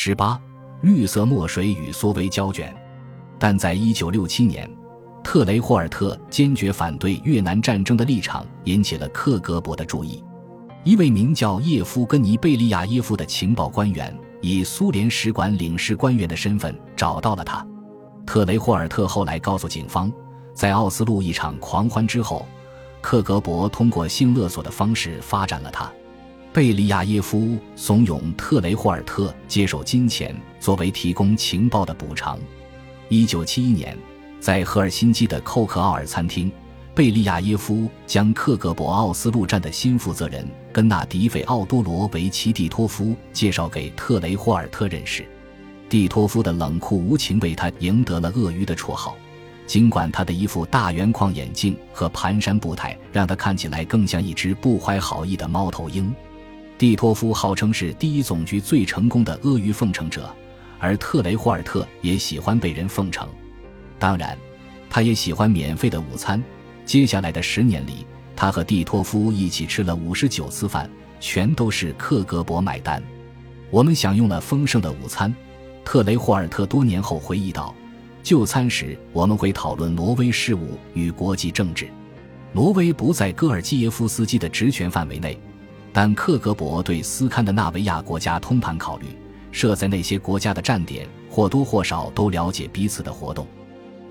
十八，绿色墨水与缩微胶卷。但在一九六七年，特雷霍尔特坚决反对越南战争的立场引起了克格勃的注意。一位名叫叶夫根尼·贝利亚耶夫的情报官员，以苏联使馆领事官员的身份找到了他。特雷霍尔特后来告诉警方，在奥斯陆一场狂欢之后，克格勃通过性勒索的方式发展了他。贝利亚耶夫怂恿特雷霍尔特接受金钱作为提供情报的补偿。一九七一年，在赫尔辛基的寇克奥尔餐厅，贝利亚耶夫将克格勃奥斯陆站的新负责人根纳迪·费奥多罗维奇·蒂托夫介绍给特雷霍尔特认识。蒂托夫的冷酷无情为他赢得了“鳄鱼”的绰号，尽管他的一副大圆框眼镜和蹒跚步态让他看起来更像一只不怀好意的猫头鹰。蒂托夫号称是第一总局最成功的阿谀奉承者。而特雷霍尔特也喜欢被人奉承，当然，他也喜欢免费的午餐。接下来的十年里，他和蒂托夫一起吃了五十九次饭，全都是克格勃买单。我们享用了丰盛的午餐。特雷霍尔特多年后回忆道：“就餐时，我们会讨论挪威事务与国际政治。挪威不在戈尔基耶夫斯基的职权范围内，但克格勃对斯堪的纳维亚国家通盘考虑。”设在那些国家的站点或多或少都了解彼此的活动。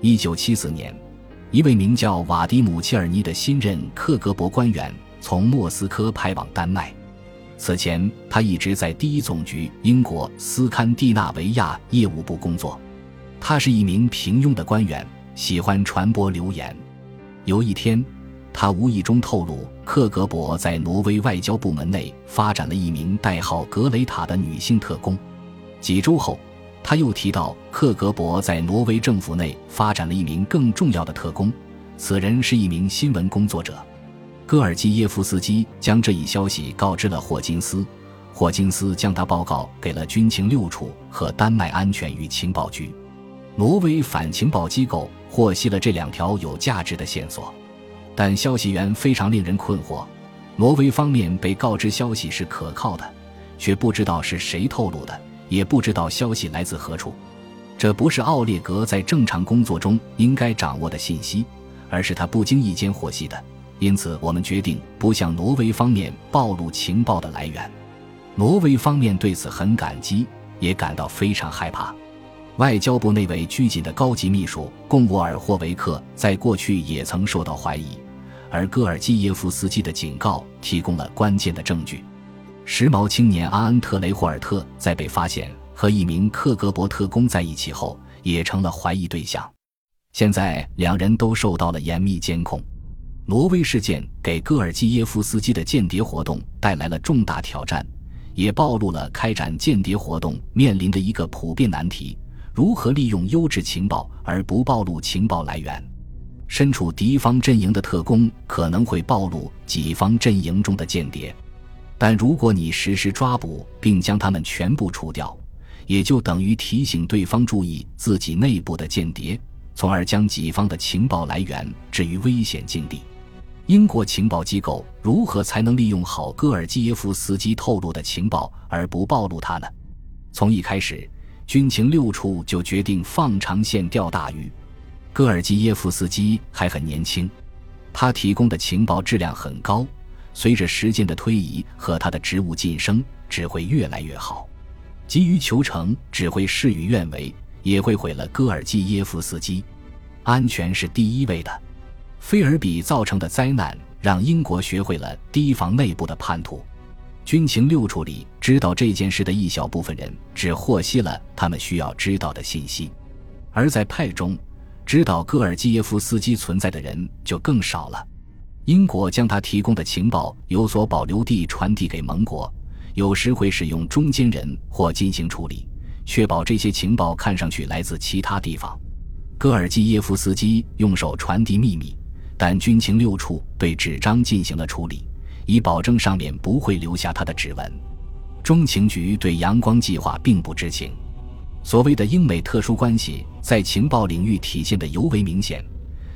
一九七四年，一位名叫瓦迪姆·切尔尼的新任克格勃官员从莫斯科派往丹麦。此前，他一直在第一总局英国斯堪的纳维亚业务部工作。他是一名平庸的官员，喜欢传播流言。有一天，他无意中透露，克格勃在挪威外交部门内发展了一名代号格雷塔的女性特工。几周后，他又提到克格勃在挪威政府内发展了一名更重要的特工，此人是一名新闻工作者。戈尔基耶夫斯基将这一消息告知了霍金斯，霍金斯将他报告给了军情六处和丹麦安全与情报局。挪威反情报机构获悉了这两条有价值的线索，但消息源非常令人困惑。挪威方面被告知消息是可靠的，却不知道是谁透露的。也不知道消息来自何处，这不是奥列格在正常工作中应该掌握的信息，而是他不经意间获悉的。因此，我们决定不向挪威方面暴露情报的来源。挪威方面对此很感激，也感到非常害怕。外交部那位拘谨的高级秘书贡沃尔霍维克在过去也曾受到怀疑，而戈尔基耶夫斯基的警告提供了关键的证据。时髦青年阿恩特雷霍尔特在被发现和一名克格勃特工在一起后，也成了怀疑对象。现在两人都受到了严密监控。挪威事件给戈尔基耶夫斯基的间谍活动带来了重大挑战，也暴露了开展间谍活动面临的一个普遍难题：如何利用优质情报而不暴露情报来源。身处敌方阵营的特工可能会暴露己方阵营中的间谍。但如果你实施抓捕并将他们全部除掉，也就等于提醒对方注意自己内部的间谍，从而将己方的情报来源置于危险境地。英国情报机构如何才能利用好戈尔基耶夫斯基透露的情报而不暴露他呢？从一开始，军情六处就决定放长线钓大鱼。戈尔基耶夫斯基还很年轻，他提供的情报质量很高。随着时间的推移和他的职务晋升，只会越来越好。急于求成只会事与愿违，也会毁了戈尔基耶夫斯基。安全是第一位的。菲尔比造成的灾难让英国学会了提防内部的叛徒。军情六处里知道这件事的一小部分人，只获悉了他们需要知道的信息；而在派中，知道戈尔基耶夫斯基存在的人就更少了。英国将他提供的情报有所保留地传递给盟国，有时会使用中间人或进行处理，确保这些情报看上去来自其他地方。戈尔基耶夫斯基用手传递秘密，但军情六处对纸张进行了处理，以保证上面不会留下他的指纹。中情局对阳光计划并不知情。所谓的英美特殊关系在情报领域体现得尤为明显。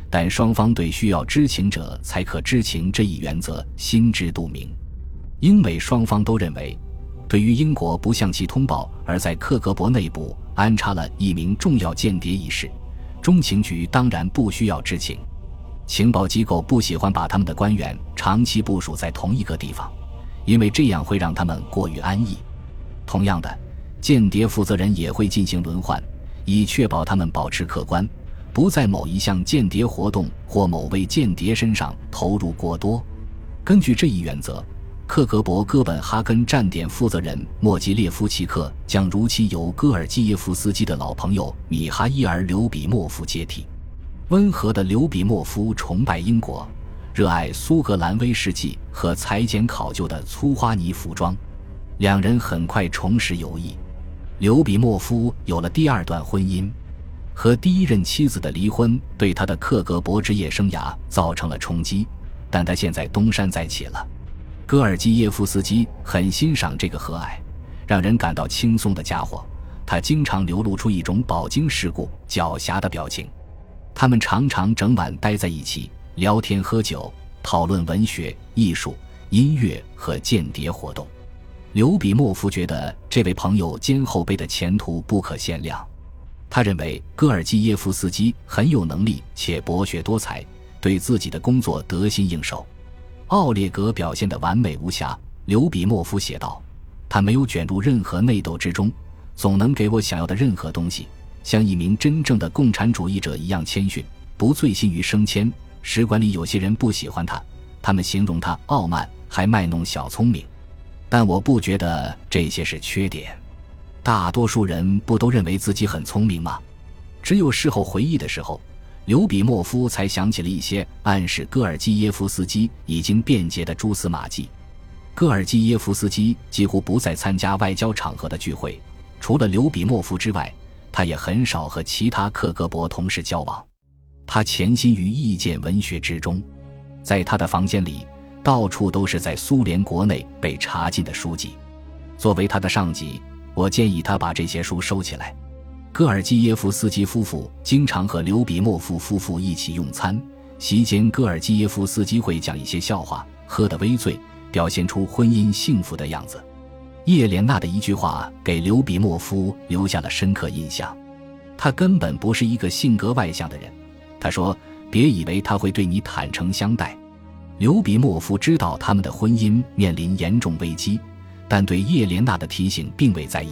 但双方对需要知情者才可知情这一原则心知肚明。英美双方都认为，对于英国不向其通报而在克格勃内部安插了一名重要间谍一事，中情局当然不需要知情。情报机构不喜欢把他们的官员长期部署在同一个地方，因为这样会让他们过于安逸。同样的，间谍负责人也会进行轮换，以确保他们保持客观，不在某一项间谍活动或某位间谍身上投入过多。根据这一原则。克格勃哥本哈根站点负责人莫吉列夫奇克将如期由戈尔基耶夫斯基的老朋友米哈伊尔·刘比莫夫接替。温和的刘比莫夫崇拜英国，热爱苏格兰威士忌和裁剪考究的粗花呢服装。两人很快重拾友谊。刘比莫夫有了第二段婚姻，和第一任妻子的离婚对他的克格勃职业生涯造成了冲击，但他现在东山再起了。戈尔基耶夫斯基很欣赏这个和蔼、让人感到轻松的家伙。他经常流露出一种饱经世故、狡黠的表情。他们常常整晚待在一起，聊天、喝酒，讨论文学、艺术、音乐和间谍活动。刘比莫夫觉得这位朋友肩后背的前途不可限量。他认为戈尔基耶夫斯基很有能力且博学多才，对自己的工作得心应手。奥列格表现得完美无瑕，刘比莫夫写道：“他没有卷入任何内斗之中，总能给我想要的任何东西，像一名真正的共产主义者一样谦逊，不醉心于升迁。使馆里有些人不喜欢他，他们形容他傲慢，还卖弄小聪明。但我不觉得这些是缺点。大多数人不都认为自己很聪明吗？只有事后回忆的时候。”刘比莫夫才想起了一些暗示戈尔基耶夫斯基已经变节的蛛丝马迹。戈尔基耶夫斯基几乎不再参加外交场合的聚会，除了刘比莫夫之外，他也很少和其他克格勃同事交往。他潜心于意见文学之中，在他的房间里，到处都是在苏联国内被查禁的书籍。作为他的上级，我建议他把这些书收起来。戈尔基耶夫斯基夫妇经常和刘比莫夫夫妇一起用餐，席间戈尔基耶夫斯基会讲一些笑话，喝得微醉，表现出婚姻幸福的样子。叶莲娜的一句话给刘比莫夫留下了深刻印象：他根本不是一个性格外向的人。他说：“别以为他会对你坦诚相待。”刘比莫夫知道他们的婚姻面临严重危机，但对叶莲娜的提醒并未在意。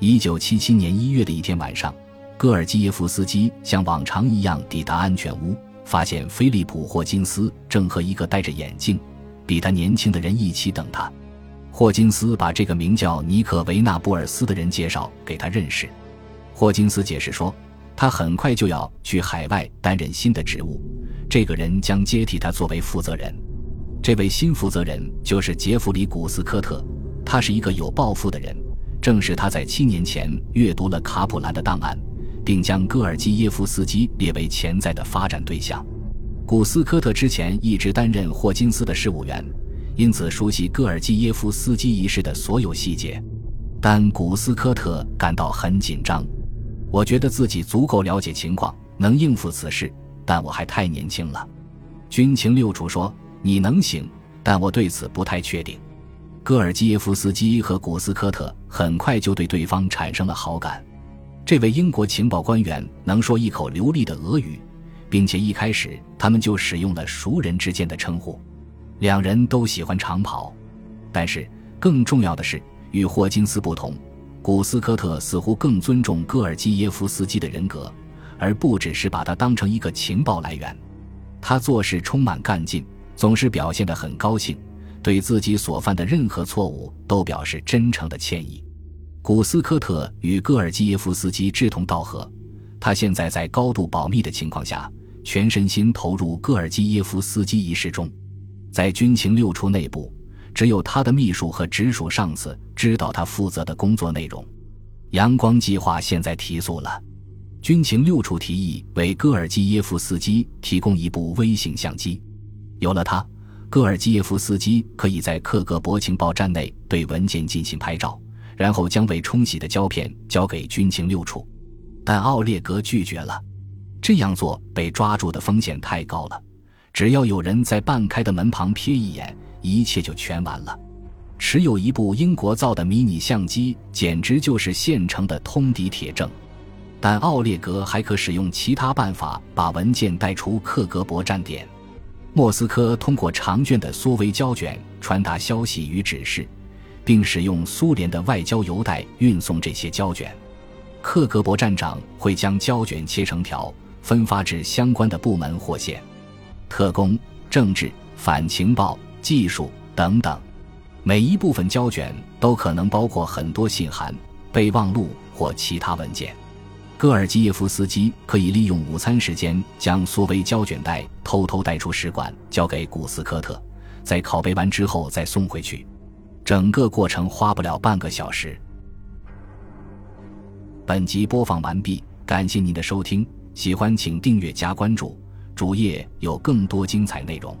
一九七七年一月的一天晚上，戈尔基耶夫斯基像往常一样抵达安全屋，发现菲利普·霍金斯正和一个戴着眼镜、比他年轻的人一起等他。霍金斯把这个名叫尼克维纳布尔斯的人介绍给他认识。霍金斯解释说，他很快就要去海外担任新的职务，这个人将接替他作为负责人。这位新负责人就是杰弗里·古斯科特，他是一个有抱负的人。正是他在七年前阅读了卡普兰的档案，并将戈尔基耶夫斯基列为潜在的发展对象。古斯科特之前一直担任霍金斯的事务员，因此熟悉戈尔基耶夫斯基一事的所有细节。但古斯科特感到很紧张。我觉得自己足够了解情况，能应付此事，但我还太年轻了。军情六处说你能行，但我对此不太确定。戈尔基耶夫斯基和古斯科特很快就对对方产生了好感。这位英国情报官员能说一口流利的俄语，并且一开始他们就使用了熟人之间的称呼。两人都喜欢长跑，但是更重要的是，与霍金斯不同，古斯科特似乎更尊重戈尔基耶夫斯基的人格，而不只是把他当成一个情报来源。他做事充满干劲，总是表现得很高兴。对自己所犯的任何错误都表示真诚的歉意。古斯科特与戈尔基耶夫斯基志同道合，他现在在高度保密的情况下，全身心投入戈尔基耶夫斯基一事中。在军情六处内部，只有他的秘书和直属上司知道他负责的工作内容。阳光计划现在提速了，军情六处提议为戈尔基耶夫斯基提供一部微型相机，有了它。戈尔基耶夫斯基可以在克格勃情报站内对文件进行拍照，然后将未冲洗的胶片交给军情六处，但奥列格拒绝了。这样做被抓住的风险太高了，只要有人在半开的门旁瞥一眼，一切就全完了。持有一部英国造的迷你相机，简直就是现成的通敌铁证。但奥列格还可使用其他办法把文件带出克格勃站点。莫斯科通过长卷的缩微胶卷传达消息与指示，并使用苏联的外交邮袋运送这些胶卷。克格勃站长会将胶卷切成条，分发至相关的部门或县。特工、政治、反情报、技术等等。每一部分胶卷都可能包括很多信函、备忘录或其他文件。戈尔基耶夫斯基可以利用午餐时间将缩微胶卷袋偷偷带出使馆，交给古斯科特，在拷贝完之后再送回去。整个过程花不了半个小时。本集播放完毕，感谢您的收听，喜欢请订阅加关注，主页有更多精彩内容。